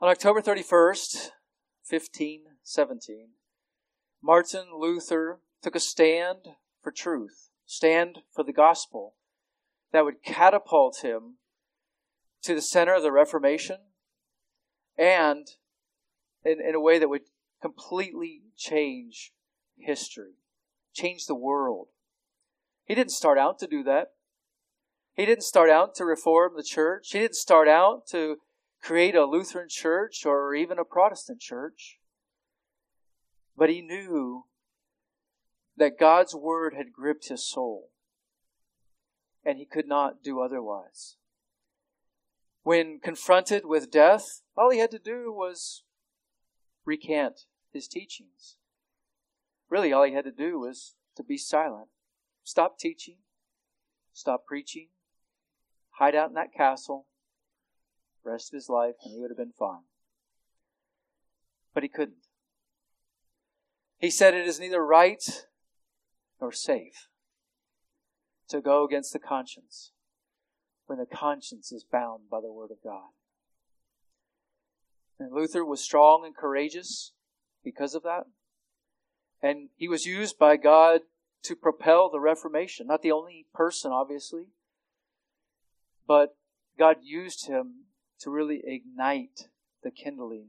On October 31st, 1517, Martin Luther took a stand for truth, stand for the gospel that would catapult him to the center of the Reformation and in, in a way that would completely change history, change the world. He didn't start out to do that. He didn't start out to reform the church. He didn't start out to create a Lutheran church or even a Protestant church. But he knew that God's word had gripped his soul, and he could not do otherwise. When confronted with death, all he had to do was recant his teachings. Really, all he had to do was to be silent. Stop teaching, stop preaching, hide out in that castle, rest of his life, and he would have been fine. But he couldn't. He said it is neither right nor safe to go against the conscience when the conscience is bound by the Word of God. And Luther was strong and courageous because of that. And he was used by God to propel the Reformation. Not the only person, obviously, but God used him to really ignite the kindling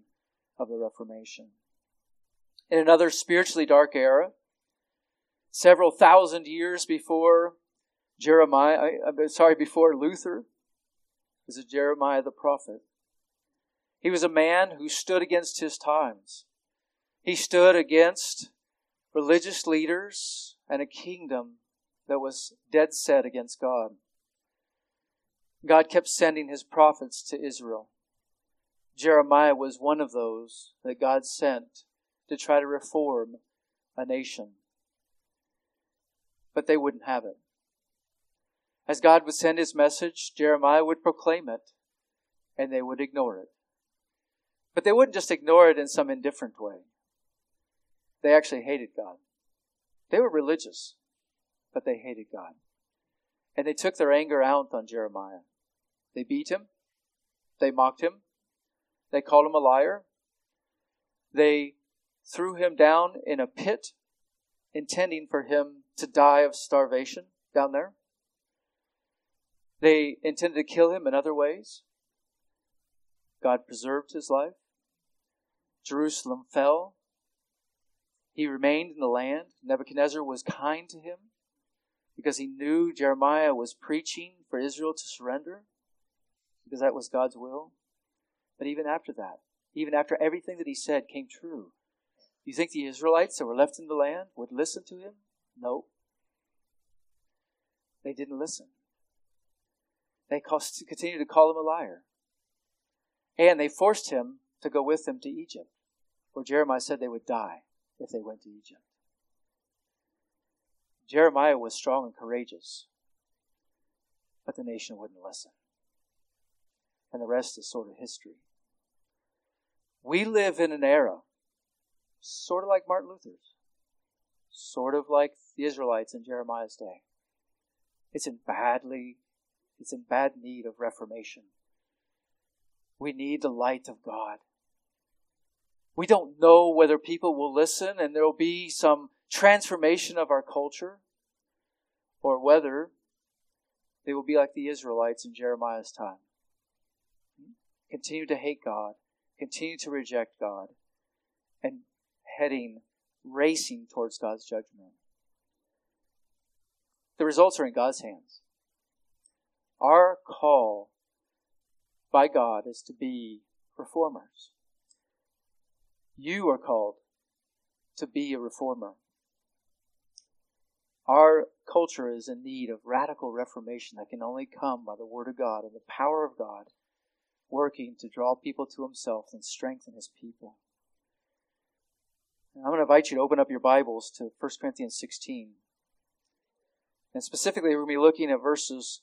of the Reformation. In another spiritually dark era, several thousand years before Jeremiah, I'm sorry, before Luther, was it Jeremiah the prophet? He was a man who stood against his times. He stood against religious leaders and a kingdom that was dead set against God. God kept sending his prophets to Israel. Jeremiah was one of those that God sent to try to reform a nation. But they wouldn't have it. As God would send his message, Jeremiah would proclaim it, and they would ignore it. But they wouldn't just ignore it in some indifferent way. They actually hated God. They were religious, but they hated God. And they took their anger out on Jeremiah. They beat him. They mocked him. They called him a liar. They threw him down in a pit, intending for him to die of starvation down there. They intended to kill him in other ways. God preserved his life. Jerusalem fell. He remained in the land. Nebuchadnezzar was kind to him because he knew Jeremiah was preaching for Israel to surrender because that was God's will. But even after that, even after everything that he said came true, you think the Israelites that were left in the land would listen to him? No. They didn't listen. They continued to call him a liar. And they forced him to go with them to Egypt, where Jeremiah said they would die if they went to Egypt. Jeremiah was strong and courageous, but the nation wouldn't listen and the rest is sort of history. We live in an era, sort of like Martin Luther's, sort of like the Israelites in Jeremiah's day. It's in badly, it's in bad need of reformation. We need the light of God. We don't know whether people will listen and there will be some transformation of our culture or whether they will be like the Israelites in Jeremiah's time continue to hate God, continue to reject God, and heading, racing towards God's judgment. The results are in God's hands. Our call by God is to be reformers. You are called to be a reformer. Our culture is in need of radical reformation that can only come by the Word of God and the power of God working to draw people to himself and strengthen his people. And I'm going to invite you to open up your Bibles to 1 Corinthians 16. And specifically, we're going to be looking at verses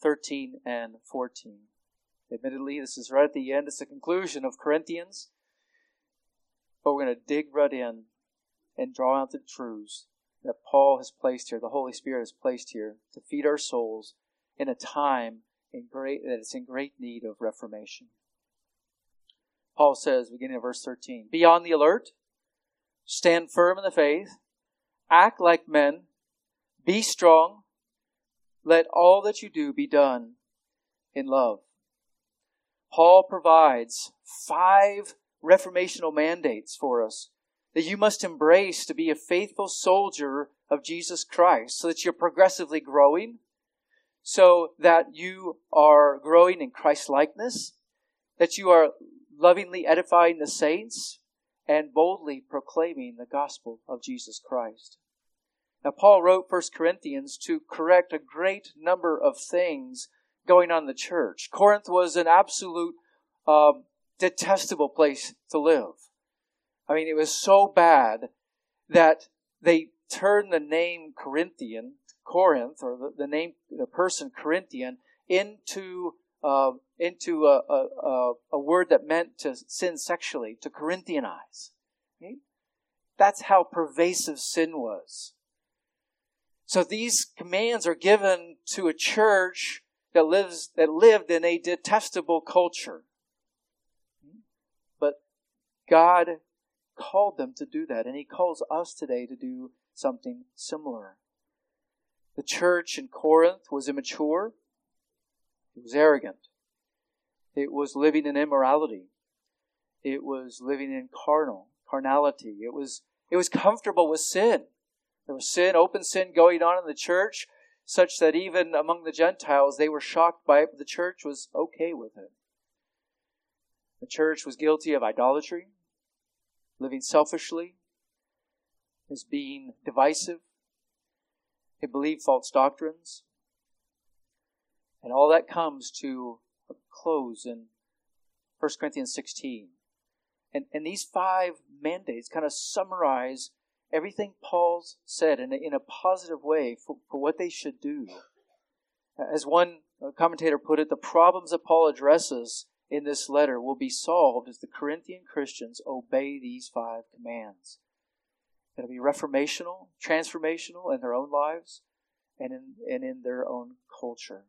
13 and 14. Admittedly, this is right at the end. It's the conclusion of Corinthians. But we're going to dig right in and draw out the truths that Paul has placed here, the Holy Spirit has placed here to feed our souls in a time in great, that it's in great need of reformation. Paul says, beginning of verse 13, Be on the alert, stand firm in the faith, act like men, be strong, let all that you do be done in love. Paul provides five reformational mandates for us that you must embrace to be a faithful soldier of Jesus Christ so that you're progressively growing, so that you are growing in Christ likeness, that you are lovingly edifying the saints, and boldly proclaiming the gospel of Jesus Christ. Now, Paul wrote 1 Corinthians to correct a great number of things going on in the church. Corinth was an absolute um, detestable place to live. I mean, it was so bad that they turned the name Corinthian, Corinth, or the, the name, the person Corinthian, into uh, into a, a, a, word that meant to sin sexually, to Corinthianize. Okay? That's how pervasive sin was. So these commands are given to a church that lives that lived in a detestable culture. But God called them to do that, and He calls us today to do something similar. The church in Corinth was immature. It was arrogant. It was living in immorality. It was living in carnal, carnality. It was, it was comfortable with sin. There was sin, open sin going on in the church, such that even among the Gentiles, they were shocked by it, but the church was okay with it. The church was guilty of idolatry, living selfishly, as being divisive. It believed false doctrines. And all that comes to a close in 1 Corinthians 16. And, and these five mandates kind of summarize everything Paul's said in a, in a positive way for, for what they should do. As one commentator put it, the problems that Paul addresses in this letter will be solved as the Corinthian Christians obey these five commands. It'll be reformational, transformational in their own lives and in, and in their own culture.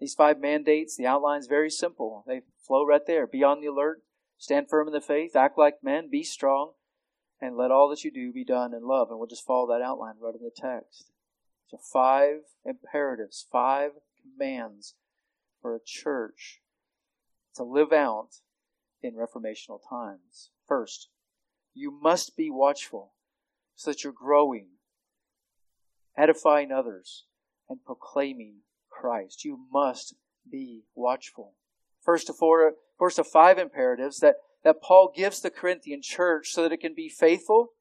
These five mandates, the outline is very simple. They flow right there. Be on the alert, stand firm in the faith, act like men, be strong, and let all that you do be done in love. And we'll just follow that outline right in the text. So five imperatives, five commands for a church to live out in reformational times. First, you must be watchful so that you're growing, edifying others, and proclaiming Christ. You must be watchful. First of four, first of five imperatives that, that Paul gives the Corinthian church so that it can be faithful,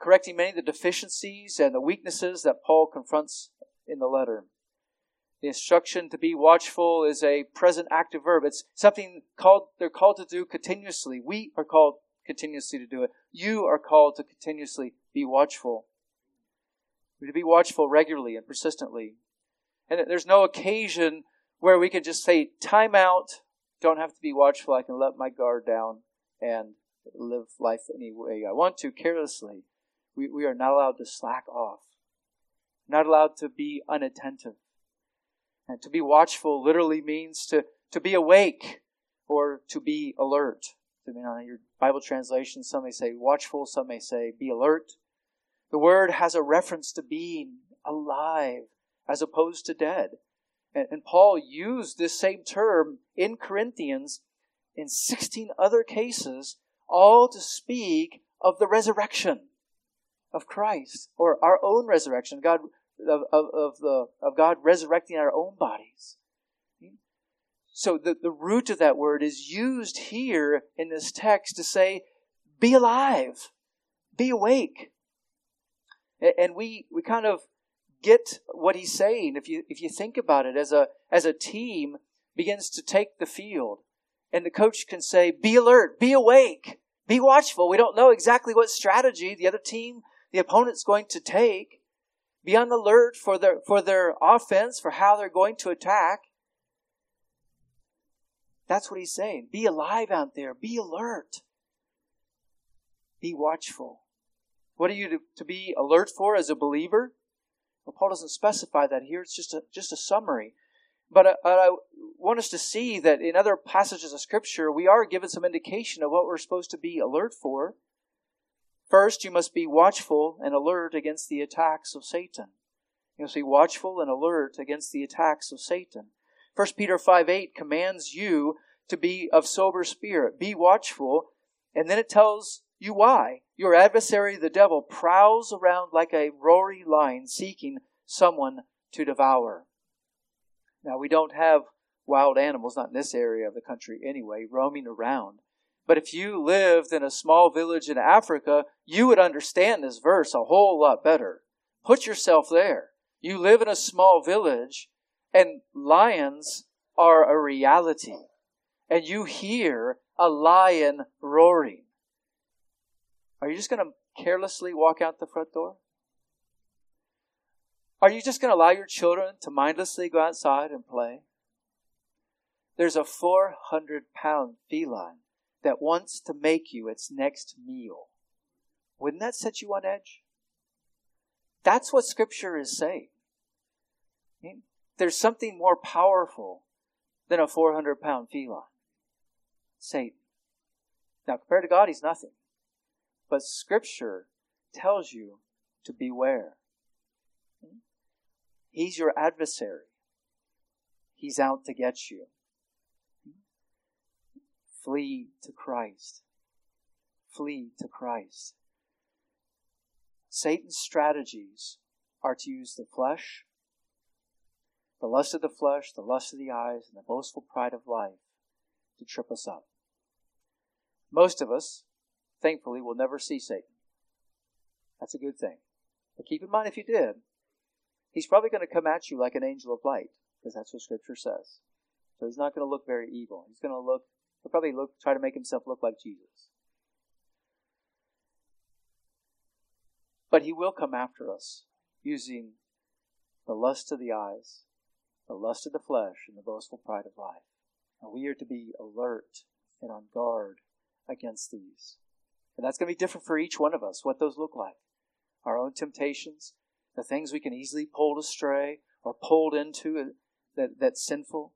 correcting many of the deficiencies and the weaknesses that Paul confronts in the letter. The instruction to be watchful is a present active verb. It's something called, they're called to do continuously. We are called continuously to do it. You are called to continuously be watchful. To be watchful regularly and persistently. And there's no occasion where we can just say, time out, don't have to be watchful, I can let my guard down and live life any way I want to carelessly. We, we are not allowed to slack off, not allowed to be unattentive. And to be watchful literally means to, to be awake or to be alert. Depending on your Bible translation, some may say watchful, some may say be alert. The word has a reference to being alive as opposed to dead. And, and Paul used this same term in Corinthians in 16 other cases, all to speak of the resurrection of Christ or our own resurrection. God of, of, of, the, of God resurrecting our own bodies. So the, the root of that word is used here in this text to say, be alive, be awake. And we, we kind of get what he's saying if you, if you think about it as a, as a team begins to take the field and the coach can say, be alert, be awake, be watchful. We don't know exactly what strategy the other team, the opponent's going to take. Be on alert for their, for their offense, for how they're going to attack. That's what he's saying. Be alive out there. Be alert. Be watchful. What are you to, to be alert for as a believer? Well, Paul doesn't specify that here. It's just a, just a summary. But uh, I, I want us to see that in other passages of Scripture, we are given some indication of what we're supposed to be alert for. First, you must be watchful and alert against the attacks of Satan. You must be watchful and alert against the attacks of Satan. 1 Peter 5 8 commands you to be of sober spirit. Be watchful. And then it tells you why. Your adversary, the devil, prowls around like a roaring lion seeking someone to devour. Now, we don't have wild animals, not in this area of the country anyway, roaming around. But if you lived in a small village in Africa, you would understand this verse a whole lot better. Put yourself there. You live in a small village, and lions are a reality. And you hear a lion roaring. Are you just going to carelessly walk out the front door? Are you just going to allow your children to mindlessly go outside and play? There's a 400 pound feline that wants to make you its next meal. Wouldn't that set you on edge? That's what Scripture is saying. I mean, there's something more powerful than a 400 pound feline Satan. Now, compared to God, he's nothing. But Scripture tells you to beware. He's your adversary. He's out to get you. Flee to Christ. Flee to Christ. Satan's strategies are to use the flesh, the lust of the flesh, the lust of the eyes, and the boastful pride of life to trip us up. Most of us, thankfully, will never see Satan. That's a good thing. But keep in mind if you did, he's probably going to come at you like an angel of light, because that's what Scripture says. So he's not going to look very evil. He's going to look He'll probably look, try to make himself look like Jesus. But he will come after us using the lust of the eyes, the lust of the flesh, and the boastful pride of life. And we are to be alert and on guard against these. And that's going to be different for each one of us, what those look like. Our own temptations, the things we can easily pulled astray or pulled into that, that's sinful.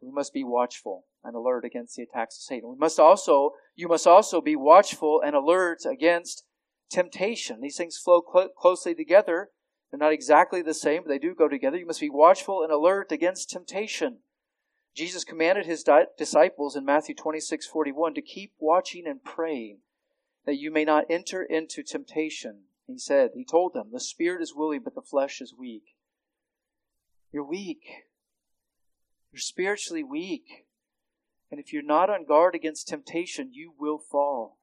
We must be watchful and alert against the attacks of Satan. We must also, you must also be watchful and alert against temptation. These things flow cl- closely together. They're not exactly the same, but they do go together. You must be watchful and alert against temptation. Jesus commanded his di- disciples in Matthew 26, 41 to keep watching and praying that you may not enter into temptation. He said, He told them, the spirit is willing, but the flesh is weak. You're weak. You're spiritually weak. And if you're not on guard against temptation, you will fall.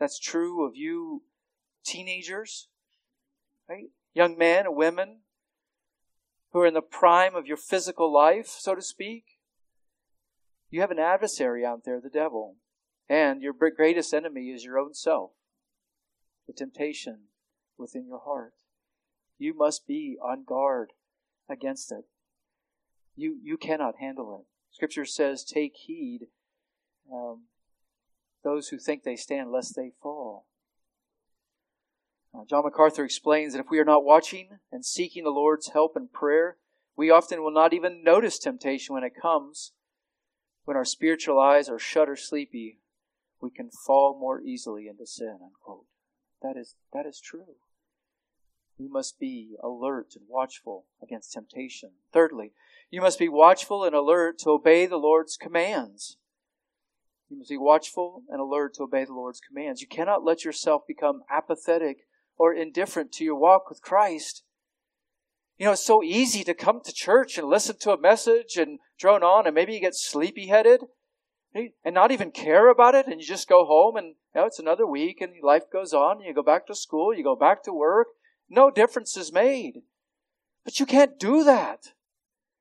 That's true of you teenagers, right? Young men and women who are in the prime of your physical life, so to speak. You have an adversary out there, the devil. And your greatest enemy is your own self, the temptation within your heart. You must be on guard against it. You, you cannot handle it. Scripture says, take heed, um, those who think they stand, lest they fall. Uh, John MacArthur explains that if we are not watching and seeking the Lord's help in prayer, we often will not even notice temptation when it comes. When our spiritual eyes are shut or sleepy, we can fall more easily into sin. Unquote. That is that is true. We must be alert and watchful against temptation. Thirdly, you must be watchful and alert to obey the Lord's commands. You must be watchful and alert to obey the Lord's commands. You cannot let yourself become apathetic or indifferent to your walk with Christ. You know, it's so easy to come to church and listen to a message and drone on, and maybe you get sleepy headed and not even care about it, and you just go home and you know, it's another week and life goes on, and you go back to school, you go back to work. No difference is made. But you can't do that.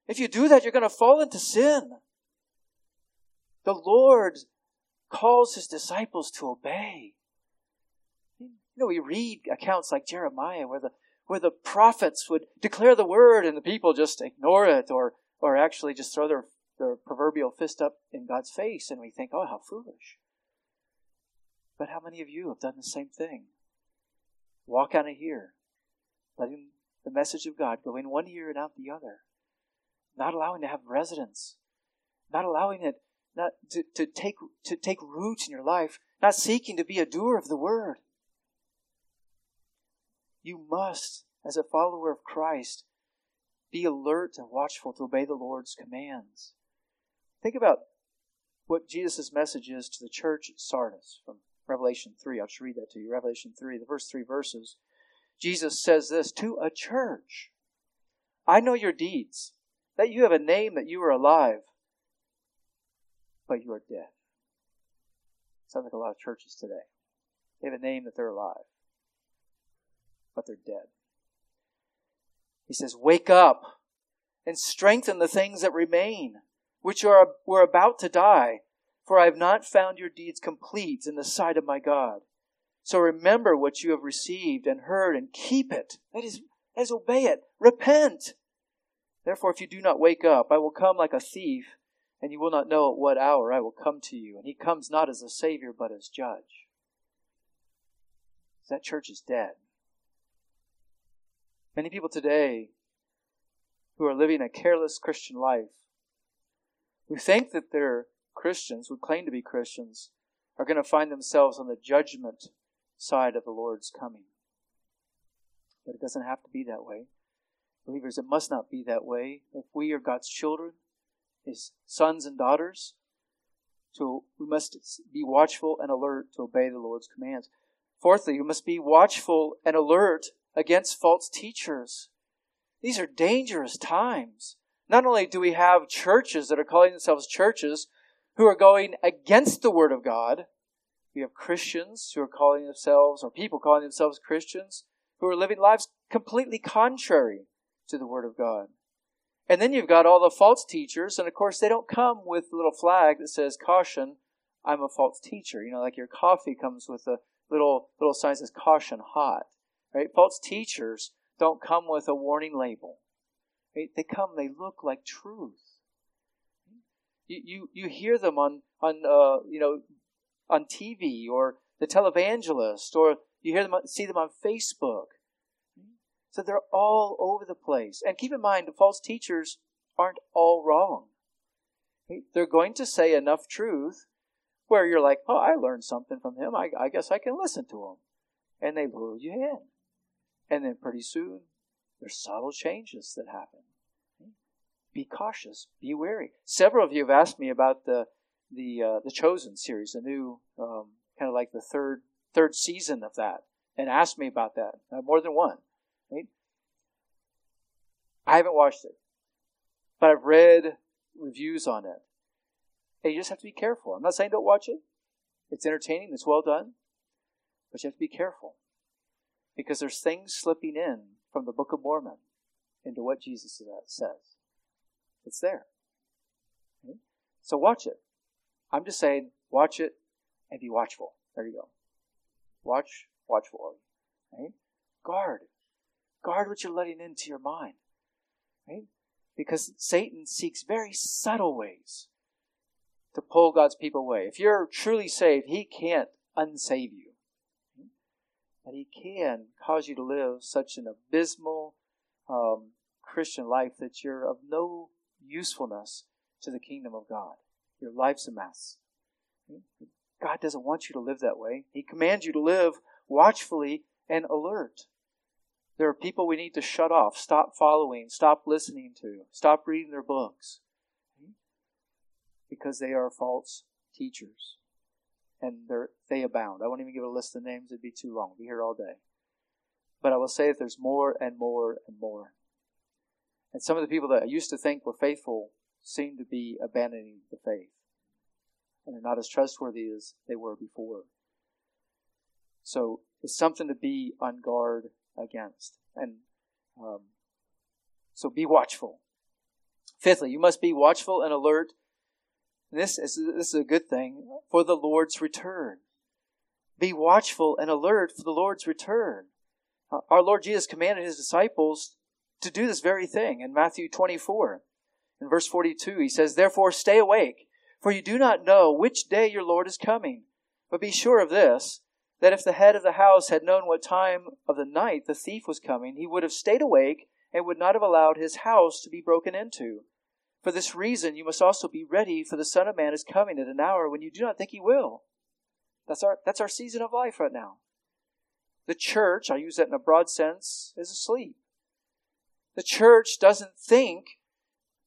If you do that, you're going to fall into sin. The Lord calls his disciples to obey. You know, we read accounts like Jeremiah where the where the prophets would declare the word and the people just ignore it or or actually just throw their, their proverbial fist up in God's face and we think, oh how foolish. But how many of you have done the same thing? Walk out of here, letting the message of God go in one ear and out the other, not allowing to have residence, not allowing it not to, to take to take root in your life, not seeking to be a doer of the word. You must, as a follower of Christ, be alert and watchful to obey the Lord's commands. Think about what Jesus' message is to the church at Sardis from Revelation 3. I'll just read that to you. Revelation 3, the first three verses. Jesus says this to a church I know your deeds, that you have a name that you are alive, but you are dead. Sounds like a lot of churches today. They have a name that they're alive, but they're dead. He says, Wake up and strengthen the things that remain, which are, were about to die, for I have not found your deeds complete in the sight of my God. So remember what you have received and heard and keep it. That is, is obey it. Repent. Therefore, if you do not wake up, I will come like a thief, and you will not know at what hour I will come to you. And he comes not as a savior, but as judge. That church is dead. Many people today who are living a careless Christian life, who think that they're Christians, who claim to be Christians, are going to find themselves on the judgment side of the Lord's coming. But it doesn't have to be that way. Believers, it must not be that way. If we are God's children, His sons and daughters, so we must be watchful and alert to obey the Lord's commands. Fourthly, we must be watchful and alert against false teachers. These are dangerous times. Not only do we have churches that are calling themselves churches who are going against the Word of God, we have Christians who are calling themselves, or people calling themselves Christians, who are living lives completely contrary to the Word of God. And then you've got all the false teachers, and of course they don't come with a little flag that says, caution, I'm a false teacher. You know, like your coffee comes with a little, little sign that says, caution, hot. Right? False teachers don't come with a warning label. Right? They come, they look like truth. You, you, you hear them on, on, uh, you know, on TV or the televangelist or you hear them, see them on Facebook. So they're all over the place. And keep in mind, false teachers aren't all wrong. They're going to say enough truth where you're like, oh, I learned something from him. I, I guess I can listen to him. And they lure you in. And then pretty soon, there's subtle changes that happen. Be cautious. Be wary. Several of you have asked me about the the uh, the Chosen series, the new um, kind of like the third third season of that, and asked me about that uh, more than one. Right? I haven't watched it, but I've read reviews on it. And you just have to be careful. I'm not saying don't watch it. It's entertaining. It's well done, but you have to be careful because there's things slipping in from the Book of Mormon into what Jesus says. It's there. Okay? So watch it. I'm just saying, watch it and be watchful. There you go. Watch, watchful. Right? Guard. Guard what you're letting into your mind. Right? Because Satan seeks very subtle ways to pull God's people away. If you're truly saved, he can't unsave you that He can cause you to live such an abysmal um, Christian life that you're of no usefulness to the kingdom of God. Your life's a mess. God doesn't want you to live that way. He commands you to live watchfully and alert. There are people we need to shut off, stop following, stop listening to, stop reading their books because they are false teachers and they abound. I won't even give a list of names, it'd be too long. We'll be here all day. But I will say that there's more and more and more. And some of the people that I used to think were faithful seem to be abandoning the faith. And they're not as trustworthy as they were before. So it's something to be on guard against. And um, so be watchful. Fifthly, you must be watchful and alert this is, this is a good thing for the Lord's return. Be watchful and alert for the Lord's return. Uh, our Lord Jesus commanded his disciples to do this very thing in Matthew 24. In verse 42, he says, Therefore stay awake, for you do not know which day your Lord is coming. But be sure of this, that if the head of the house had known what time of the night the thief was coming, he would have stayed awake and would not have allowed his house to be broken into. For this reason, you must also be ready, for the Son of Man is coming at an hour when you do not think he will. That's our, that's our season of life right now. The church, I use that in a broad sense, is asleep. The church doesn't think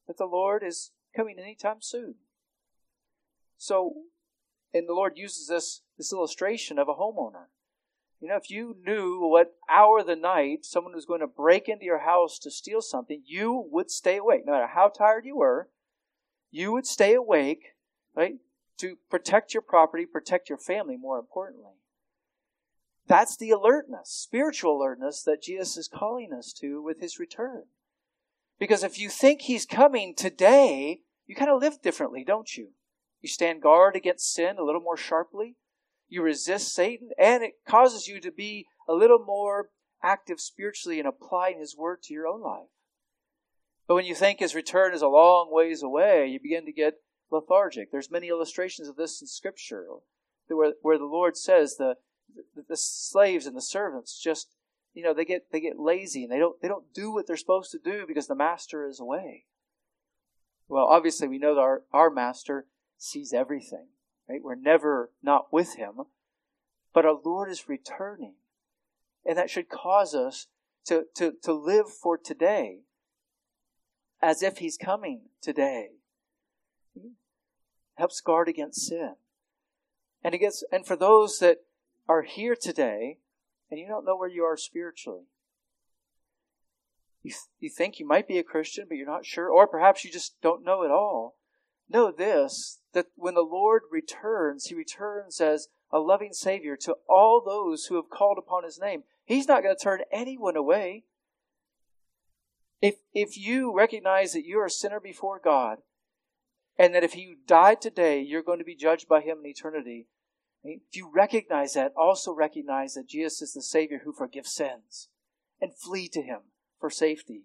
that the Lord is coming anytime soon. So, and the Lord uses this, this illustration of a homeowner. You know, if you knew what hour of the night someone was going to break into your house to steal something, you would stay awake. No matter how tired you were, you would stay awake, right? To protect your property, protect your family, more importantly. That's the alertness, spiritual alertness that Jesus is calling us to with his return. Because if you think he's coming today, you kind of live differently, don't you? You stand guard against sin a little more sharply. You resist Satan, and it causes you to be a little more active spiritually in applying his word to your own life. But when you think his return is a long ways away, you begin to get lethargic. There's many illustrations of this in Scripture where, where the Lord says the, the, the slaves and the servants just you know they get they get lazy and they don't they don't do what they're supposed to do because the master is away. Well, obviously we know that our, our master sees everything. Right? We're never not with him. But our Lord is returning. And that should cause us to, to, to live for today as if he's coming today. Helps guard against sin. And against, and for those that are here today and you don't know where you are spiritually, you, th- you think you might be a Christian, but you're not sure, or perhaps you just don't know at all. Know this that when the Lord returns, He returns as a loving Savior to all those who have called upon His name. He's not going to turn anyone away. If, if you recognize that you're a sinner before God, and that if you died today, you're going to be judged by Him in eternity, if you recognize that, also recognize that Jesus is the Savior who forgives sins and flee to Him for safety.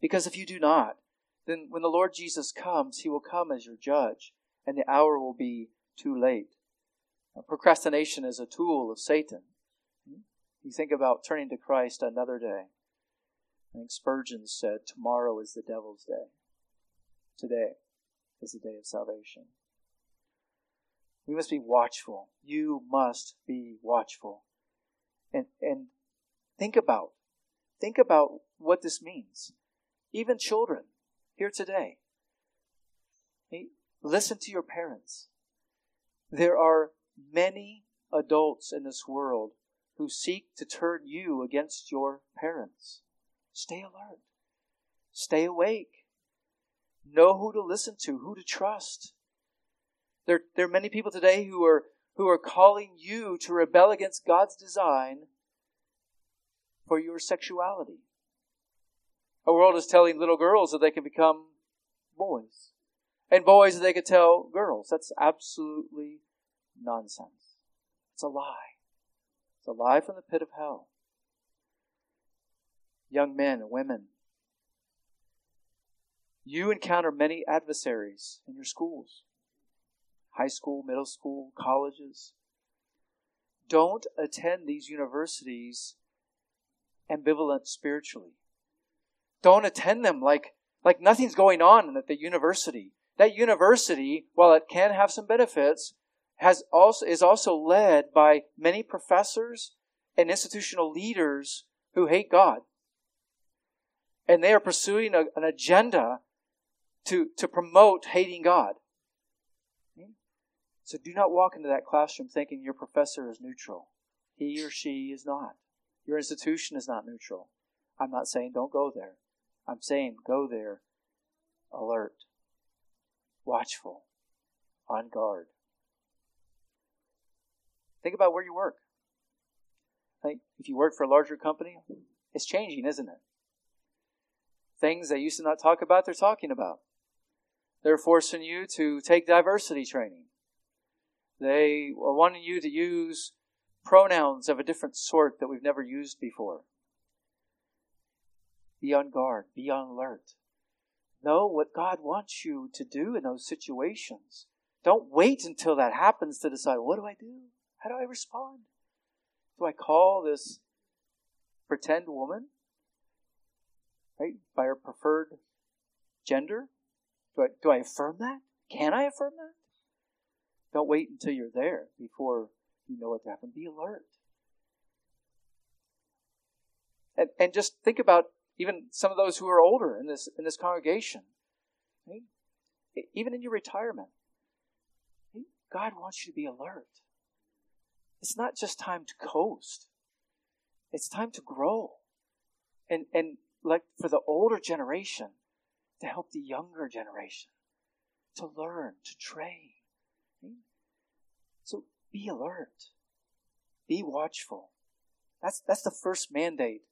Because if you do not, then when the Lord Jesus comes, He will come as your judge, and the hour will be too late. Now, procrastination is a tool of Satan. You think about turning to Christ another day. I think Spurgeon said, Tomorrow is the devil's day. Today is the day of salvation. We must be watchful. You must be watchful. And, and think about, think about what this means. Even children here today, listen to your parents. There are many adults in this world who seek to turn you against your parents. Stay alert. Stay awake. Know who to listen to, who to trust. There, there are many people today who are, who are calling you to rebel against God's design for your sexuality. Our world is telling little girls that they can become boys. And boys that they could tell girls. That's absolutely nonsense. It's a lie. It's a lie from the pit of hell. Young men and women, you encounter many adversaries in your schools high school, middle school, colleges. Don't attend these universities ambivalent spiritually. Don't attend them like, like nothing's going on at the university. That university, while it can have some benefits, has also, is also led by many professors and institutional leaders who hate God. And they are pursuing a, an agenda to, to promote hating God. So do not walk into that classroom thinking your professor is neutral. He or she is not. Your institution is not neutral. I'm not saying don't go there. I'm saying go there alert, watchful, on guard. Think about where you work. Like if you work for a larger company, it's changing, isn't it? Things they used to not talk about, they're talking about. They're forcing you to take diversity training. They are wanting you to use pronouns of a different sort that we've never used before. Be on guard, be on alert. Know what God wants you to do in those situations. Don't wait until that happens to decide, what do I do? How do I respond? Do I call this pretend woman, right, by her preferred gender? Do I, do I affirm that? Can I affirm that? Don't wait until you're there before you know what to happen. Be alert. And, and just think about even some of those who are older in this in this congregation. Right? Even in your retirement. God wants you to be alert. It's not just time to coast. It's time to grow. And and like for the older generation, to help the younger generation to learn, to train. So be alert. Be watchful. That's, that's the first mandate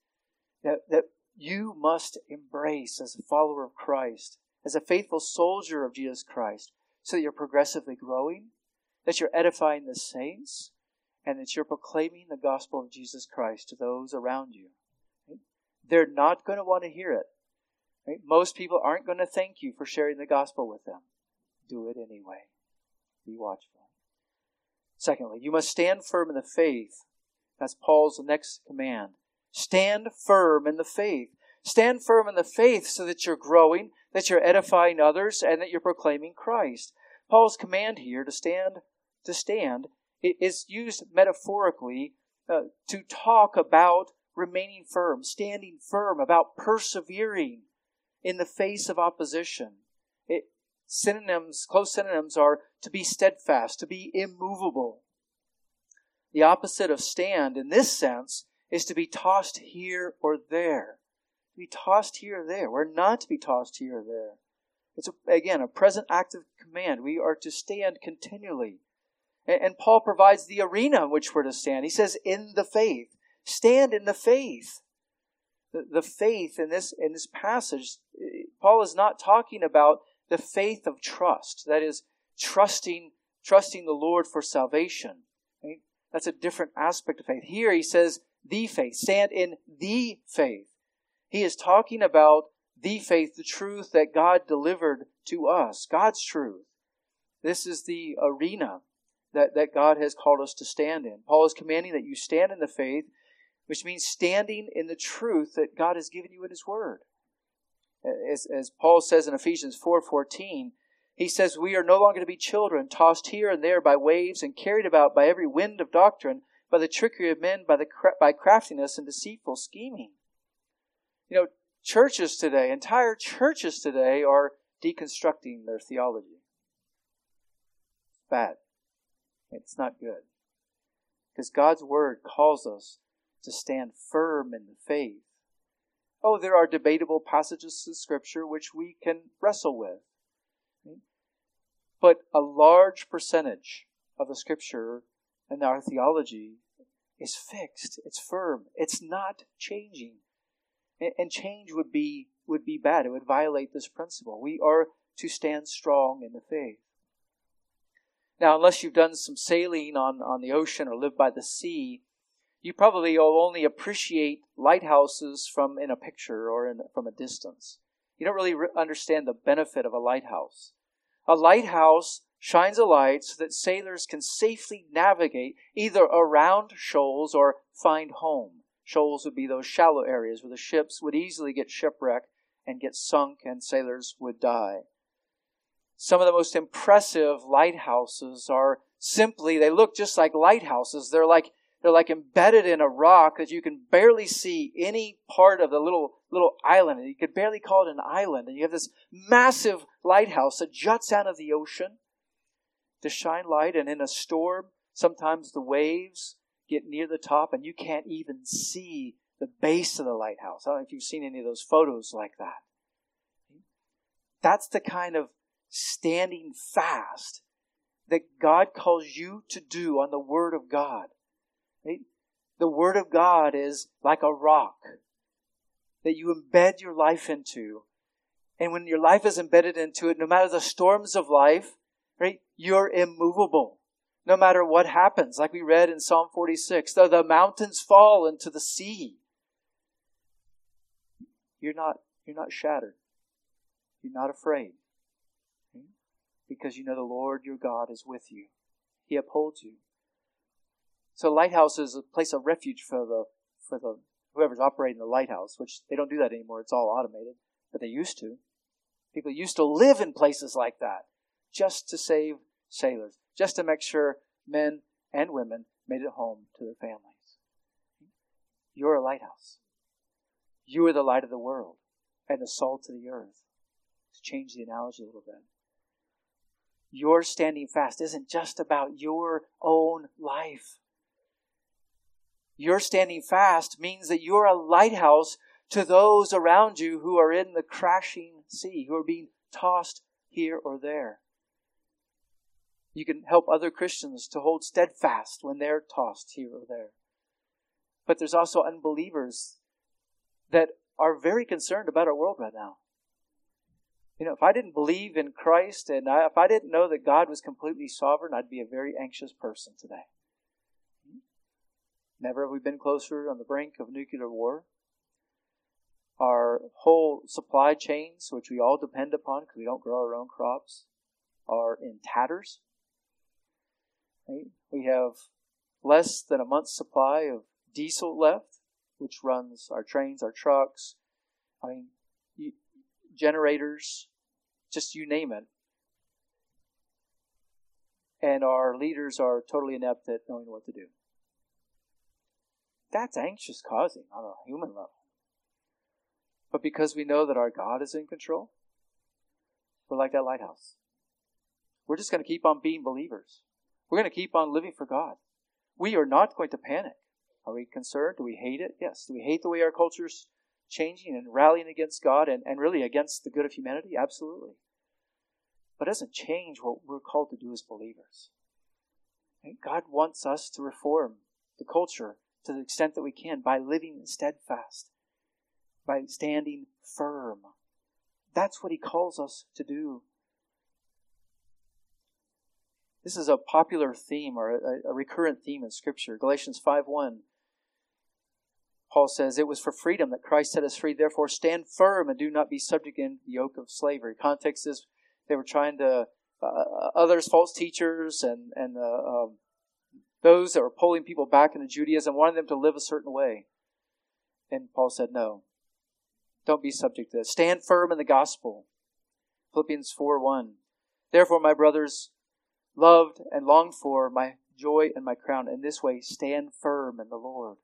that, that you must embrace as a follower of Christ, as a faithful soldier of Jesus Christ, so that you're progressively growing, that you're edifying the saints, and that you're proclaiming the gospel of Jesus Christ to those around you. They're not going to want to hear it. Right? Most people aren't going to thank you for sharing the gospel with them. Do it anyway. Be watchful. Secondly, you must stand firm in the faith. That's Paul's next command. Stand firm in the faith. Stand firm in the faith so that you're growing, that you're edifying others, and that you're proclaiming Christ. Paul's command here to stand, to stand, is used metaphorically uh, to talk about remaining firm, standing firm, about persevering in the face of opposition. It, synonyms, close synonyms are to be steadfast, to be immovable. The opposite of stand in this sense is to be tossed here or there. To be tossed here or there. We're not to be tossed here or there. It's, a, again, a present active command. We are to stand continually. And, and Paul provides the arena in which we're to stand. He says, in the faith. Stand in the faith. The, the faith in this, in this passage, eh, Paul is not talking about the faith of trust. That is, trusting, trusting the Lord for salvation. That's a different aspect of faith. Here he says, the faith. Stand in the faith. He is talking about the faith, the truth that God delivered to us, God's truth. This is the arena that, that God has called us to stand in. Paul is commanding that you stand in the faith, which means standing in the truth that God has given you in His Word. As, as Paul says in Ephesians 4.14, he says, We are no longer to be children, tossed here and there by waves and carried about by every wind of doctrine, by the trickery of men, by, the, by craftiness and deceitful scheming. You know, churches today, entire churches today, are deconstructing their theology. It's bad. It's not good. Because God's Word calls us to stand firm in the faith. Oh, there are debatable passages of Scripture which we can wrestle with. But a large percentage of the Scripture and our theology is fixed. It's firm. It's not changing. And change would be, would be bad. It would violate this principle. We are to stand strong in the faith. Now, unless you've done some sailing on, on the ocean or lived by the sea, you probably will only appreciate lighthouses from in a picture or in, from a distance. You don't really re- understand the benefit of a lighthouse. A lighthouse shines a light so that sailors can safely navigate either around shoals or find home. Shoals would be those shallow areas where the ships would easily get shipwrecked and get sunk and sailors would die. Some of the most impressive lighthouses are simply, they look just like lighthouses. They're like, they're like embedded in a rock that you can barely see any part of the little, little island. You could barely call it an island. And you have this massive lighthouse that juts out of the ocean to shine light. And in a storm, sometimes the waves get near the top and you can't even see the base of the lighthouse. I don't know if you've seen any of those photos like that. That's the kind of standing fast that God calls you to do on the Word of God. The Word of God is like a rock that you embed your life into. And when your life is embedded into it, no matter the storms of life, right, you're immovable. No matter what happens, like we read in Psalm 46, though the mountains fall into the sea, you're not, you're not shattered. You're not afraid because you know the Lord your God is with you. He upholds you. So lighthouse is a place of refuge for the for the whoever's operating the lighthouse, which they don't do that anymore. It's all automated, but they used to. People used to live in places like that just to save sailors, just to make sure men and women made it home to their families. You're a lighthouse. You are the light of the world and the salt of the earth. To change the analogy a little bit. Your standing fast isn't just about your own life. Your standing fast means that you're a lighthouse to those around you who are in the crashing sea, who are being tossed here or there. You can help other Christians to hold steadfast when they're tossed here or there. But there's also unbelievers that are very concerned about our world right now. You know, if I didn't believe in Christ and I, if I didn't know that God was completely sovereign, I'd be a very anxious person today. Never have we been closer on the brink of nuclear war. Our whole supply chains, which we all depend upon because we don't grow our own crops, are in tatters. Right? We have less than a month's supply of diesel left, which runs our trains, our trucks. I mean, generators, just you name it. And our leaders are totally inept at knowing what to do. That's anxious causing on a human level. But because we know that our God is in control, we're like that lighthouse. We're just going to keep on being believers. We're going to keep on living for God. We are not going to panic. Are we concerned? Do we hate it? Yes. Do we hate the way our culture's changing and rallying against God and, and really against the good of humanity? Absolutely. But it doesn't change what we're called to do as believers. God wants us to reform the culture to the extent that we can by living steadfast, by standing firm. That's what He calls us to do. This is a popular theme or a, a recurrent theme in Scripture. Galatians 5 1. Paul says, It was for freedom that Christ set us free. Therefore, stand firm and do not be subject to the yoke of slavery. Context is they were trying to, uh, others, false teachers, and, and uh, um, those that were pulling people back into Judaism, wanted them to live a certain way. And Paul said, No. Don't be subject to this. Stand firm in the gospel. Philippians 4 1. Therefore, my brothers, loved and longed for, my joy and my crown, in this way stand firm in the Lord.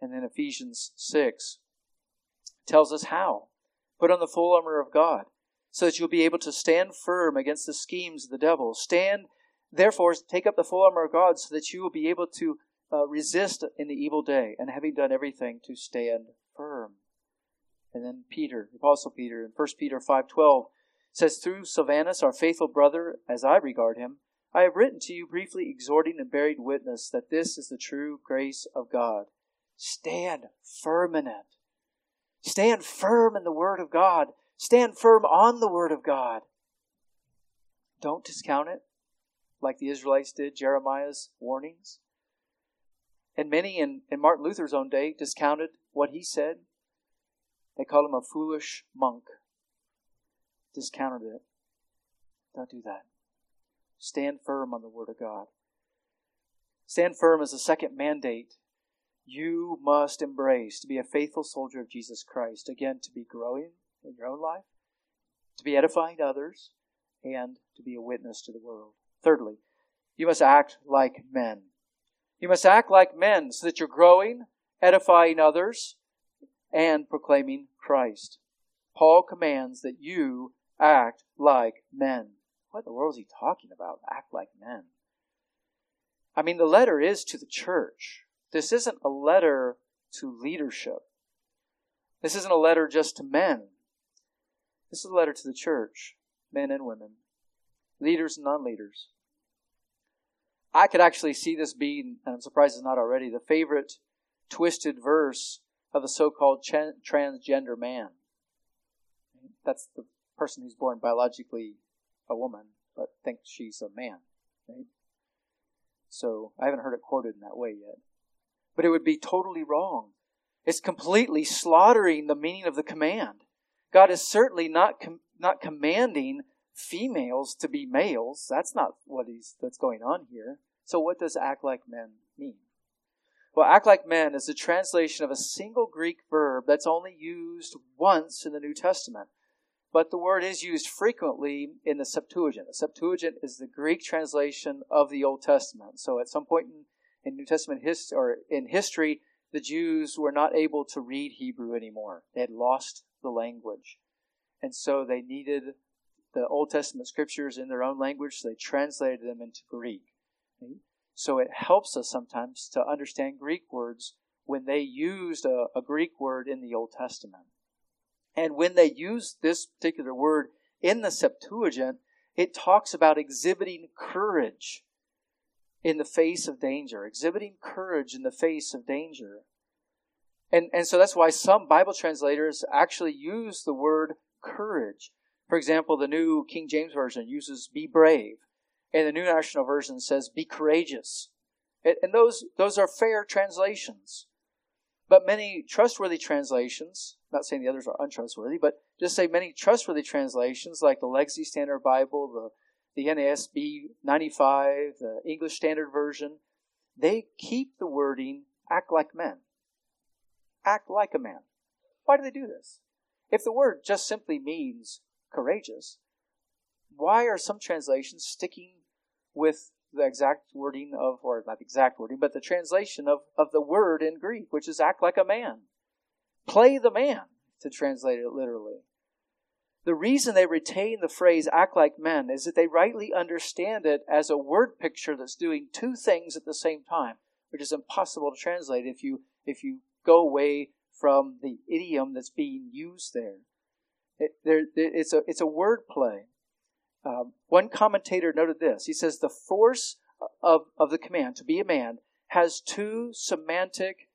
And then Ephesians 6 tells us how. Put on the full armor of God so that you'll be able to stand firm against the schemes of the devil. Stand Therefore, take up the full armor of God so that you will be able to uh, resist in the evil day, and having done everything, to stand firm. And then Peter, Apostle Peter, in 1 Peter 5.12, says, Through Silvanus, our faithful brother, as I regard him, I have written to you briefly exhorting and bearing witness that this is the true grace of God. Stand firm in it. Stand firm in the Word of God. Stand firm on the Word of God. Don't discount it like the Israelites did Jeremiah's warnings. And many in, in Martin Luther's own day discounted what he said. They called him a foolish monk. Discounted it. Don't do that. Stand firm on the Word of God. Stand firm as a second mandate you must embrace to be a faithful soldier of Jesus Christ. Again, to be growing in your own life, to be edifying others, and to be a witness to the world. Thirdly, you must act like men. You must act like men so that you're growing, edifying others, and proclaiming Christ. Paul commands that you act like men. What in the world is he talking about? Act like men. I mean, the letter is to the church. This isn't a letter to leadership. This isn't a letter just to men. This is a letter to the church, men and women leaders and non leaders. I could actually see this being, and I'm surprised it's not already, the favorite twisted verse of the so called transgender man. That's the person who's born biologically a woman, but thinks she's a man. Right? So I haven't heard it quoted in that way yet. But it would be totally wrong. It's completely slaughtering the meaning of the command. God is certainly not com- not commanding females to be males. That's not what he's that's going on here. So, what does act like men mean? Well, act like men is a translation of a single Greek verb that's only used once in the New Testament. But the word is used frequently in the Septuagint. The Septuagint is the Greek translation of the Old Testament. So at some point in, in New Testament history, or in history, the Jews were not able to read Hebrew anymore. They had lost the language. And so they needed the Old Testament scriptures in their own language, so they translated them into Greek. So it helps us sometimes to understand Greek words when they used a, a Greek word in the Old Testament. And when they use this particular word in the Septuagint, it talks about exhibiting courage in the face of danger, exhibiting courage in the face of danger. And, and so that's why some Bible translators actually use the word courage. For example, the New King James Version uses be brave, and the New International Version says be courageous. And, and those, those are fair translations. But many trustworthy translations, not saying the others are untrustworthy, but just say many trustworthy translations like the Legacy Standard Bible, the, the NASB 95, the English Standard Version, they keep the wording act like men. Act like a man. Why do they do this? If the word just simply means courageous, why are some translations sticking with the exact wording of, or not the exact wording, but the translation of, of the word in Greek, which is act like a man. Play the man, to translate it literally. The reason they retain the phrase act like men is that they rightly understand it as a word picture that's doing two things at the same time, which is impossible to translate if you, if you go away from the idiom that's being used there. It, there it's, a, it's a word play. Um, one commentator noted this. He says the force of, of the command to be a man has two semantic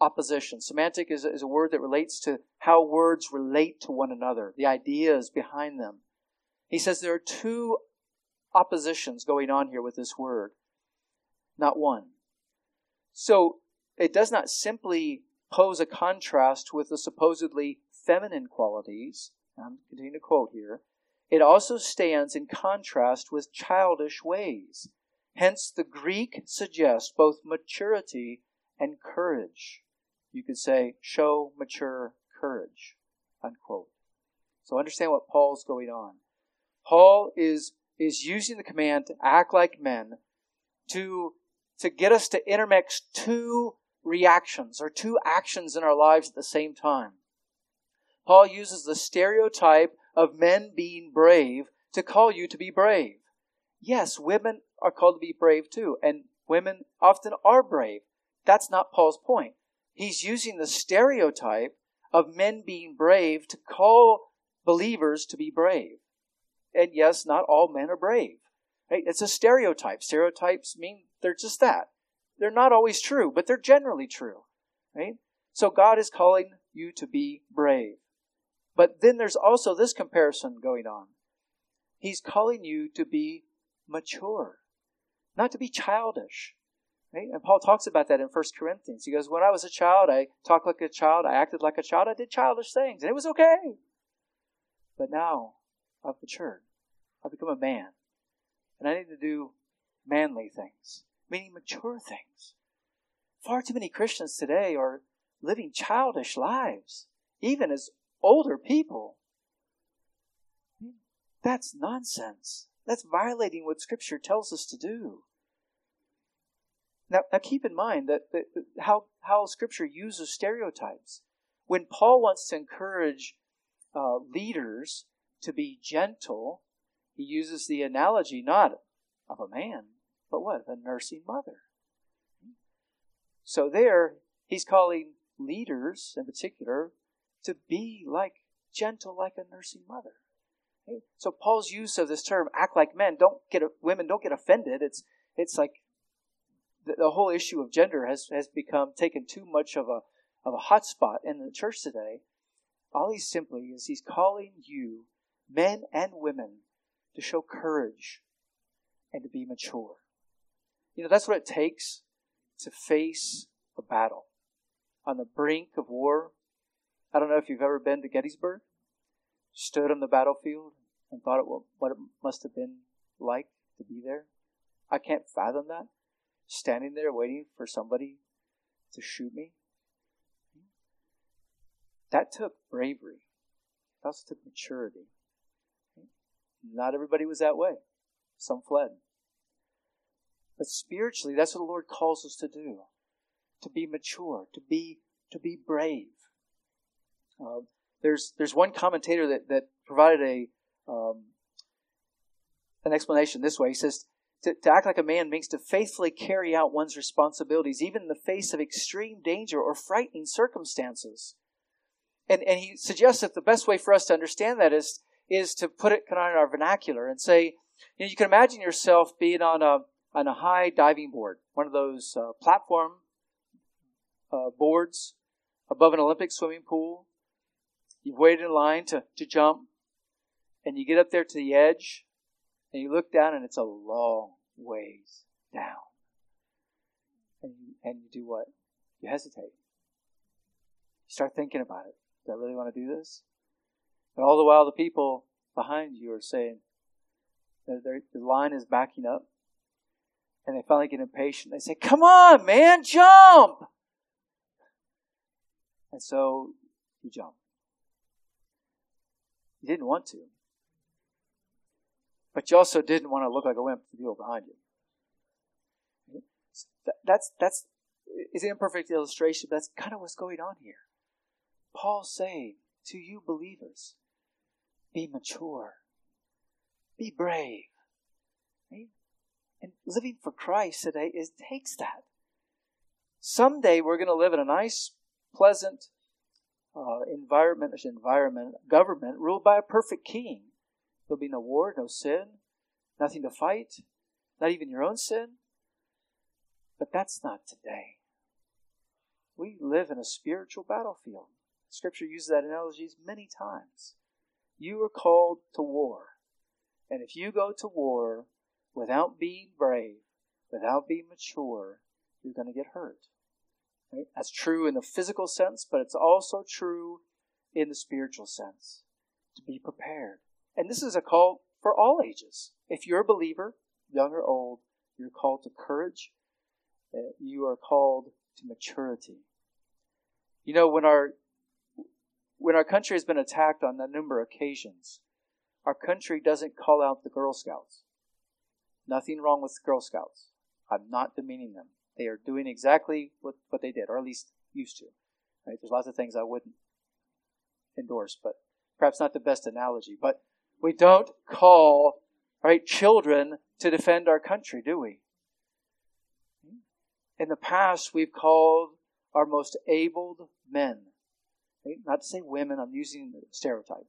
oppositions. Semantic is, is a word that relates to how words relate to one another, the ideas behind them. He says there are two oppositions going on here with this word, not one. So it does not simply pose a contrast with the supposedly feminine qualities. I'm continuing to quote here. It also stands in contrast with childish ways. Hence, the Greek suggests both maturity and courage. You could say, show mature courage. Unquote. So understand what Paul's going on. Paul is, is using the command to act like men to, to get us to intermix two reactions or two actions in our lives at the same time. Paul uses the stereotype of men being brave to call you to be brave. Yes, women are called to be brave too, and women often are brave. That's not Paul's point. He's using the stereotype of men being brave to call believers to be brave. And yes, not all men are brave. Right? It's a stereotype. Stereotypes mean they're just that. They're not always true, but they're generally true. Right? So God is calling you to be brave. But then there's also this comparison going on. He's calling you to be mature, not to be childish. Right? And Paul talks about that in 1 Corinthians. He goes, When I was a child, I talked like a child, I acted like a child, I did childish things, and it was okay. But now I've matured. I've become a man. And I need to do manly things, meaning mature things. Far too many Christians today are living childish lives, even as older people. That's nonsense. That's violating what Scripture tells us to do. Now, now keep in mind that, that, that how, how Scripture uses stereotypes. When Paul wants to encourage uh, leaders to be gentle, he uses the analogy not of a man, but what? Of a nursing mother. So there, he's calling leaders in particular to be like gentle like a nursing mother. So Paul's use of this term "act like men" don't get women don't get offended. It's it's like the, whole issue of gender has has become taken too much of a of a hot spot in the church today. All he's simply is he's calling you, men and women, to show courage and to be mature. You know, that's what it takes to face a battle. On the brink of war, I don't know if you've ever been to Gettysburg, stood on the battlefield and thought it, what it must have been like to be there. I can't fathom that. Standing there waiting for somebody to shoot me. That took bravery. It also took maturity. Not everybody was that way. Some fled. But spiritually, that's what the Lord calls us to do. To be mature, to be, to be brave. Uh, there's, there's one commentator that, that provided a, um, an explanation this way. He says, to, to act like a man means to faithfully carry out one's responsibilities, even in the face of extreme danger or frightening circumstances. And, and he suggests that the best way for us to understand that is, is to put it kind of in our vernacular and say, you know, you can imagine yourself being on a, on a high diving board, one of those uh, platform uh, boards above an Olympic swimming pool. You've waited in line to, to jump, and you get up there to the edge, and you look down, and it's a long ways down. And you, and you do what? You hesitate. You start thinking about it. Do I really want to do this? And all the while, the people behind you are saying, the line is backing up. And they finally get impatient. They say, Come on, man, jump! And so you jump. You didn't want to. But you also didn't want to look like a wimp to the people behind you. That's, that's, is an imperfect illustration, but that's kind of what's going on here. Paul's saying to you believers, be mature, be brave. Right? And living for Christ today, it takes that. Someday we're going to live in a nice, pleasant uh, environment, environment, government ruled by a perfect king. There'll be no war, no sin, nothing to fight, not even your own sin. But that's not today. We live in a spiritual battlefield. Scripture uses that analogy many times. You are called to war. And if you go to war without being brave, without being mature, you're going to get hurt. Right? That's true in the physical sense, but it's also true in the spiritual sense. To be prepared. And this is a call for all ages. If you're a believer, young or old, you're called to courage. Uh, you are called to maturity. You know, when our when our country has been attacked on a number of occasions, our country doesn't call out the Girl Scouts. Nothing wrong with Girl Scouts. I'm not demeaning them. They are doing exactly what, what they did, or at least used to. Right? There's lots of things I wouldn't endorse, but perhaps not the best analogy. But we don't call right children to defend our country, do we? In the past, we've called our most abled men Right? Not to say women, I'm using the stereotype.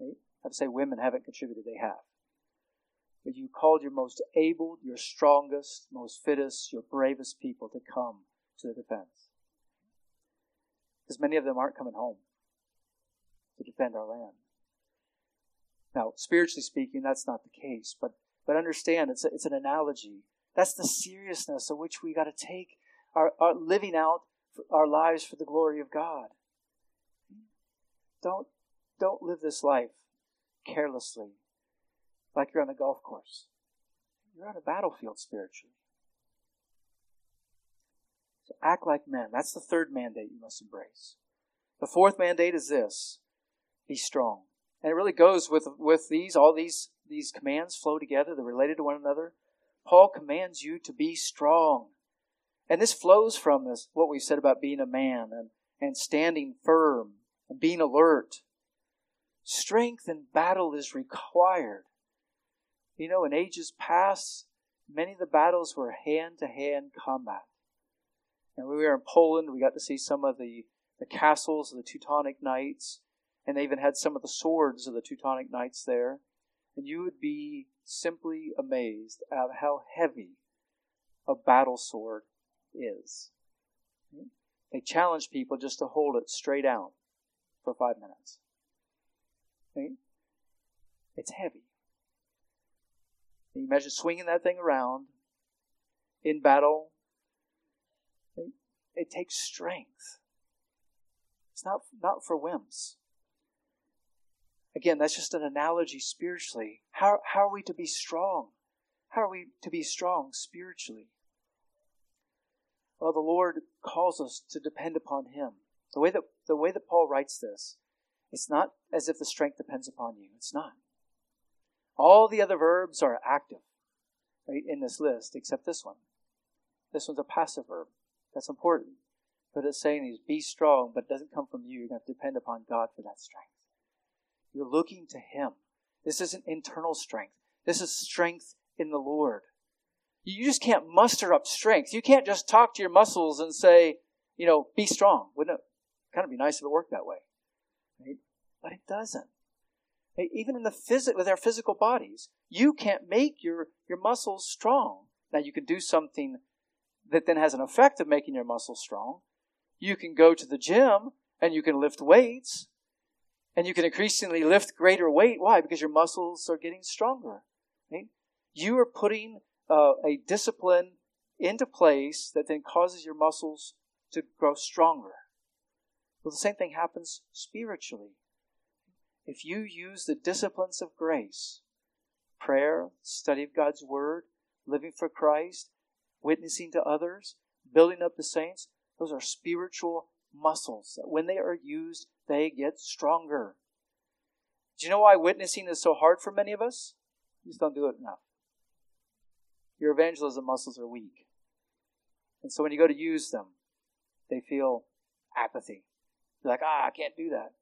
Right? Not to say women haven't contributed, they have. But you called your most able, your strongest, most fittest, your bravest people to come to the defense. Because many of them aren't coming home to defend our land. Now, spiritually speaking, that's not the case, but, but understand it's, a, it's an analogy. That's the seriousness of which we got to take our, our living out our lives for the glory of God. Don't, don't live this life carelessly, like you're on a golf course. You're on a battlefield spiritually. So act like men. That's the third mandate you must embrace. The fourth mandate is this be strong. And it really goes with, with these, all these, these commands flow together, they're related to one another. Paul commands you to be strong. And this flows from this, what we said about being a man and, and standing firm and being alert. Strength in battle is required. You know, in ages past, many of the battles were hand to hand combat. And when we were in Poland, we got to see some of the, the castles of the Teutonic Knights, and they even had some of the swords of the Teutonic Knights there. And you would be simply amazed at how heavy a battle sword is. They challenge people just to hold it straight out for five minutes. It's heavy. You imagine swinging that thing around in battle? It, it takes strength. It's not, not for whims. Again, that's just an analogy spiritually. How, how are we to be strong? How are we to be strong spiritually? Well, the Lord calls us to depend upon Him. The way that, the way that Paul writes this, it's not as if the strength depends upon you. It's not. All the other verbs are active right, in this list, except this one. This one's a passive verb. That's important. But it's saying is be strong, but it doesn't come from you. You're going to depend upon God for that strength. You're looking to Him. This isn't internal strength. This is strength in the Lord. You just can't muster up strength. You can't just talk to your muscles and say, you know, be strong. Wouldn't it kind of be nice if it worked that way? Right? But it doesn't. Even in the phys- with our physical bodies, you can't make your, your muscles strong. Now you can do something that then has an effect of making your muscles strong. You can go to the gym and you can lift weights and you can increasingly lift greater weight. Why? Because your muscles are getting stronger. Right? You are putting uh, a discipline into place that then causes your muscles to grow stronger. Well, the same thing happens spiritually. If you use the disciplines of grace, prayer, study of God's Word, living for Christ, witnessing to others, building up the saints, those are spiritual muscles that when they are used, they get stronger. Do you know why witnessing is so hard for many of us? You just don't do it enough. Your evangelism muscles are weak. And so when you go to use them, they feel apathy. You're like, ah, I can't do that.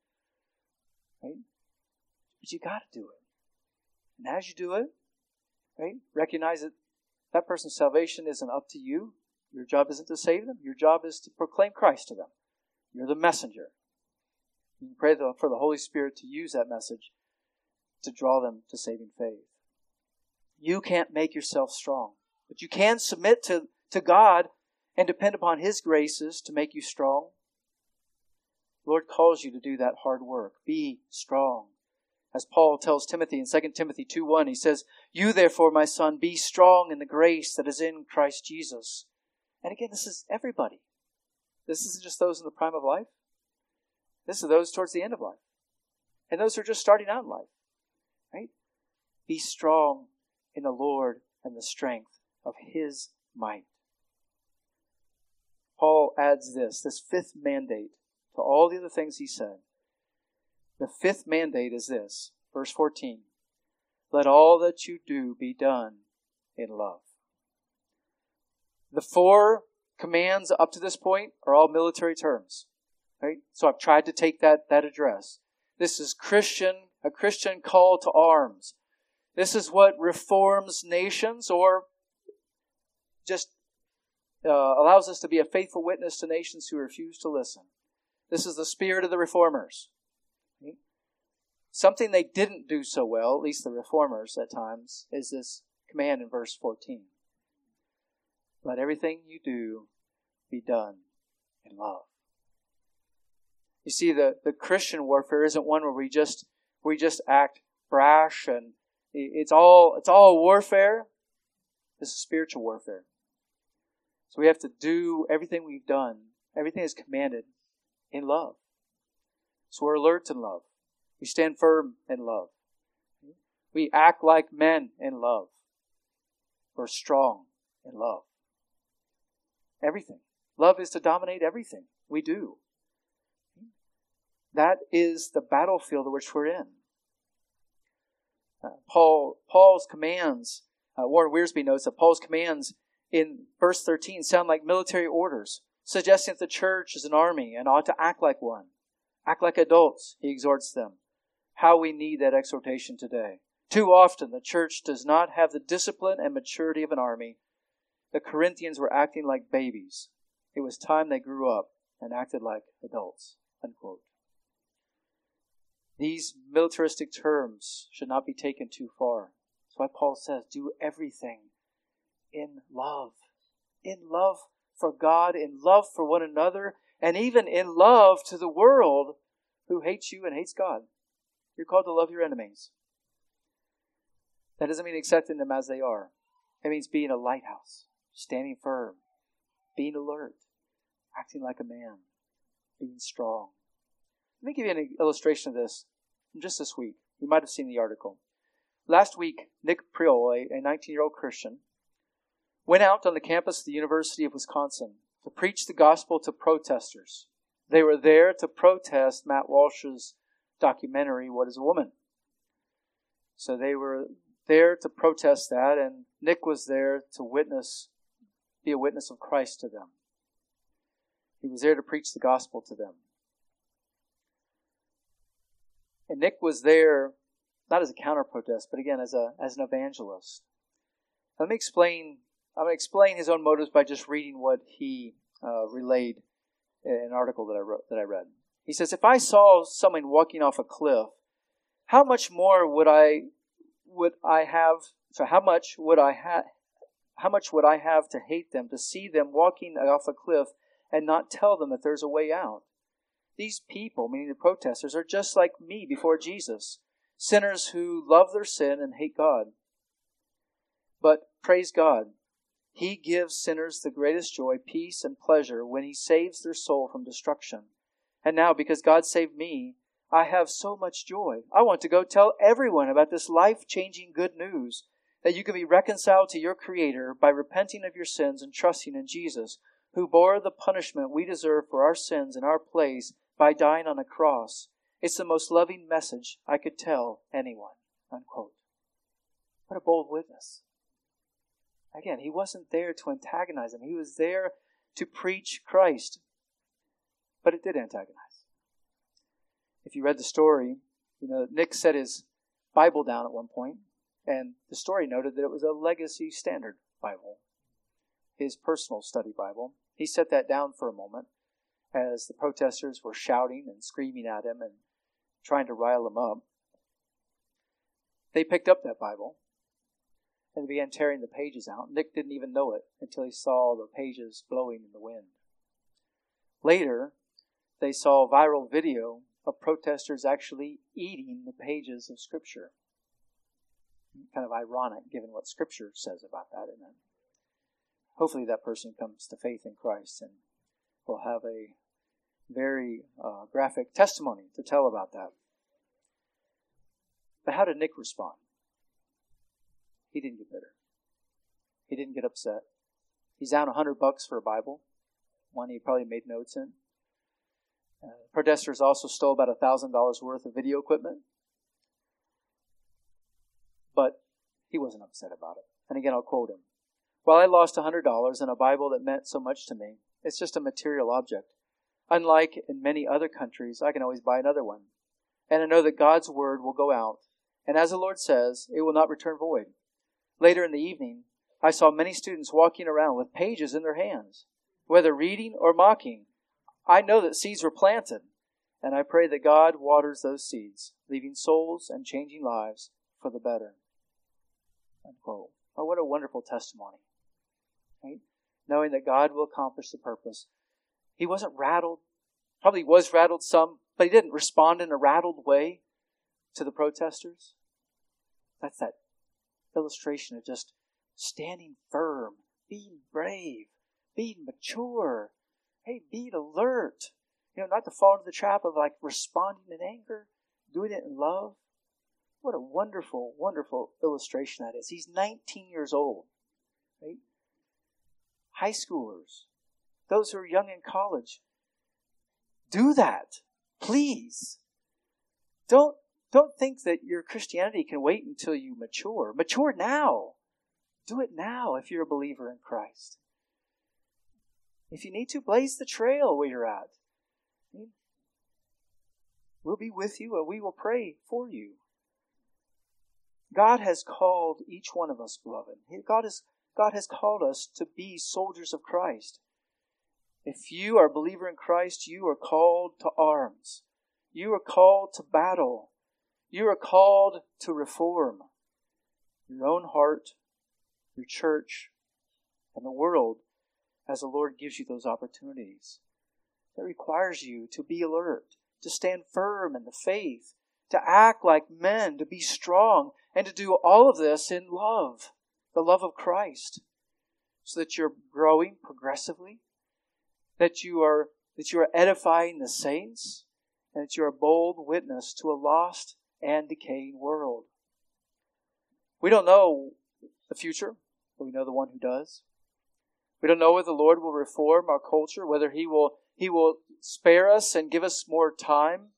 Right? But you got to do it. And as you do it, right, recognize that that person's salvation isn't up to you. Your job isn't to save them. Your job is to proclaim Christ to them. You're the messenger. You pray for the Holy Spirit to use that message to draw them to saving faith. You can't make yourself strong, but you can submit to, to God and depend upon His graces to make you strong. The Lord calls you to do that hard work. Be strong. As Paul tells Timothy in 2 Timothy 2 1, he says, You therefore, my son, be strong in the grace that is in Christ Jesus. And again, this is everybody. This isn't just those in the prime of life. This is those towards the end of life. And those who are just starting out in life. Right? Be strong in the Lord and the strength of his might. Paul adds this, this fifth mandate to all the other things he said. The fifth mandate is this, verse 14. Let all that you do be done in love. The four commands up to this point are all military terms. Right? So I've tried to take that, that address. This is Christian, a Christian call to arms. This is what reforms nations or just uh, allows us to be a faithful witness to nations who refuse to listen. This is the spirit of the reformers. Something they didn't do so well, at least the reformers at times, is this command in verse 14. Let everything you do be done in love. You see, the, the Christian warfare isn't one where we just we just act brash and it's all, it's all warfare. This is spiritual warfare. So we have to do everything we've done, everything is commanded in love. So we're alert in love. We stand firm in love. We act like men in love. We're strong in love. Everything. Love is to dominate everything we do. That is the battlefield which we're in. Uh, Paul, Paul's commands, uh, Warren Wiersbe notes that Paul's commands in verse 13 sound like military orders, suggesting that the church is an army and ought to act like one. Act like adults, he exhorts them. How we need that exhortation today. Too often, the church does not have the discipline and maturity of an army. The Corinthians were acting like babies. It was time they grew up and acted like adults. Unquote. These militaristic terms should not be taken too far. That's why Paul says, do everything in love. In love for God, in love for one another, and even in love to the world who hates you and hates God. You're called to love your enemies. That doesn't mean accepting them as they are. It means being a lighthouse, standing firm, being alert, acting like a man, being strong. Let me give you an illustration of this just this week. You might have seen the article. Last week, Nick Prioli, a 19 year old Christian, went out on the campus of the University of Wisconsin to preach the gospel to protesters. They were there to protest Matt Walsh's documentary, What is a Woman? So they were there to protest that, and Nick was there to witness, be a witness of Christ to them. He was there to preach the gospel to them. And Nick was there not as a counter protest, but again as a as an evangelist. Let me explain. I'm going to explain his own motives by just reading what he uh, relayed in an article that I wrote that I read. He says, "If I saw someone walking off a cliff, how much more would I would I have? So how much would I have? How much would I have to hate them to see them walking off a cliff and not tell them that there's a way out?" These people, meaning the protesters, are just like me before Jesus, sinners who love their sin and hate God. But praise God, He gives sinners the greatest joy, peace, and pleasure when He saves their soul from destruction. And now, because God saved me, I have so much joy. I want to go tell everyone about this life changing good news that you can be reconciled to your Creator by repenting of your sins and trusting in Jesus, who bore the punishment we deserve for our sins in our place by dying on a cross. It's the most loving message I could tell anyone. Unquote. What a bold witness. Again, he wasn't there to antagonize them. He was there to preach Christ. But it did antagonize. If you read the story, you know, Nick set his Bible down at one point, and the story noted that it was a legacy standard Bible, his personal study Bible. He set that down for a moment, as the protesters were shouting and screaming at him and trying to rile him up. They picked up that Bible and began tearing the pages out. Nick didn't even know it until he saw the pages blowing in the wind. Later, they saw a viral video of protesters actually eating the pages of Scripture. Kind of ironic given what Scripture says about that, isn't it? Hopefully, that person comes to faith in Christ and will have a very uh, graphic testimony to tell about that. But how did Nick respond? He didn't get bitter. He didn't get upset. He's down a hundred bucks for a Bible, one he probably made notes in. Uh, protesters also stole about a thousand dollars worth of video equipment, but he wasn't upset about it. And again, I'll quote him: "While I lost a hundred dollars in a Bible that meant so much to me, it's just a material object. Unlike in many other countries, I can always buy another one. And I know that God's word will go out. And as the Lord says, it will not return void. Later in the evening, I saw many students walking around with pages in their hands, whether reading or mocking. I know that seeds were planted, and I pray that God waters those seeds, leaving souls and changing lives for the better. Unquote. Oh, what a wonderful testimony. Right? Knowing that God will accomplish the purpose he wasn't rattled. Probably was rattled some, but he didn't respond in a rattled way to the protesters. That's that illustration of just standing firm, being brave, being mature, hey, being alert. You know, not to fall into the trap of like responding in anger, doing it in love. What a wonderful, wonderful illustration that is. He's 19 years old? High schoolers, those who are young in college. Do that, please. Don't, don't think that your Christianity can wait until you mature. Mature now. Do it now if you're a believer in Christ. If you need to, blaze the trail where you're at. We'll be with you and we will pray for you. God has called each one of us, beloved. God, is, God has called us to be soldiers of Christ. If you are a believer in Christ, you are called to arms. You are called to battle. You are called to reform your own heart, your church, and the world as the Lord gives you those opportunities. That requires you to be alert, to stand firm in the faith, to act like men, to be strong, and to do all of this in love, the love of Christ, so that you're growing progressively that you are that you are edifying the saints, and that you're a bold witness to a lost and decaying world. We don't know the future, but we know the one who does. We don't know whether the Lord will reform our culture, whether He will, He will spare us and give us more time.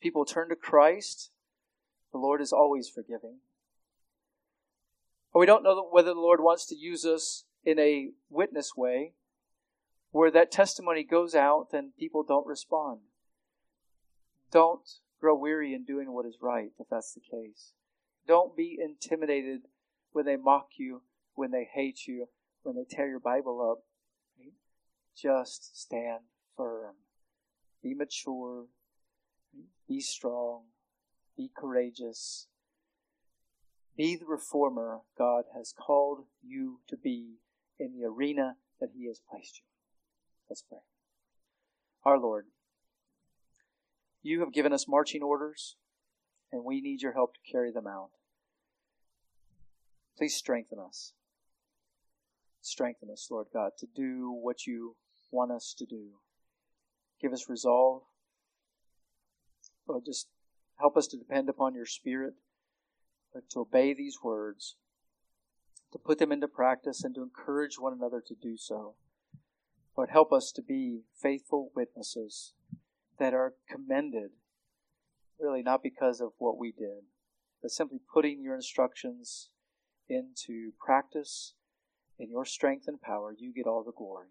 People turn to Christ. The Lord is always forgiving. Or we don't know whether the Lord wants to use us in a witness way where that testimony goes out and people don't respond. Don't grow weary in doing what is right if that's the case. Don't be intimidated when they mock you, when they hate you, when they tear your Bible up. Just stand firm. Be mature. Be strong. Be courageous. Be the reformer God has called you to be in the arena that He has placed you. Let's pray. Our Lord, you have given us marching orders, and we need your help to carry them out. Please strengthen us. Strengthen us, Lord God, to do what you want us to do. Give us resolve. Lord, just help us to depend upon your Spirit, to obey these words, to put them into practice, and to encourage one another to do so. Lord, help us to be faithful witnesses that are commended, really not because of what we did, but simply putting your instructions into practice in your strength and power. You get all the glory.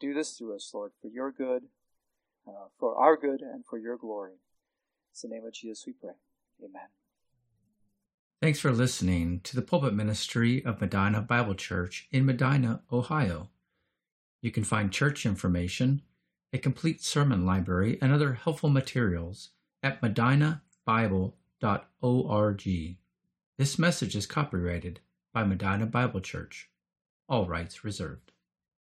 Do this through us, Lord, for your good, uh, for our good, and for your glory. In the name of Jesus we pray. Amen. Thanks for listening to the pulpit ministry of Medina Bible Church in Medina, Ohio. You can find church information, a complete sermon library, and other helpful materials at medinabible.org. This message is copyrighted by Medina Bible Church. All rights reserved.